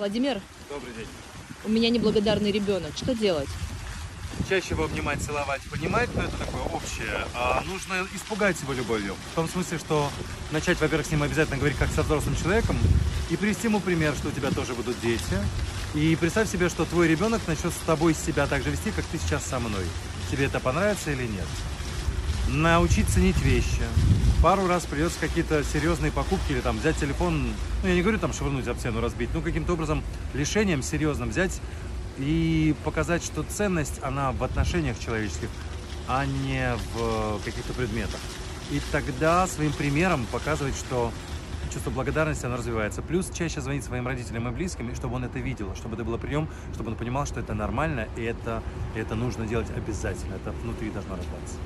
Владимир, Добрый день. у меня неблагодарный ребенок. Что делать? Чаще его обнимать, целовать, понимать, но это такое общее. А нужно испугать его любовью. В том смысле, что начать, во-первых, с ним обязательно говорить как со взрослым человеком и привести ему пример, что у тебя тоже будут дети. И представь себе, что твой ребенок начнет с тобой себя так же вести, как ты сейчас со мной. Тебе это понравится или нет? Научить ценить вещи. Пару раз придется какие-то серьезные покупки или там взять телефон, ну я не говорю там швырнуть об стену, разбить, ну каким-то образом лишением серьезным взять и показать, что ценность, она в отношениях человеческих, а не в каких-то предметах. И тогда своим примером показывать, что чувство благодарности, оно развивается. Плюс чаще звонить своим родителям и близким, чтобы он это видел, чтобы это было прием, чтобы он понимал, что это нормально, и это, это нужно делать обязательно. Это внутри должно рождаться.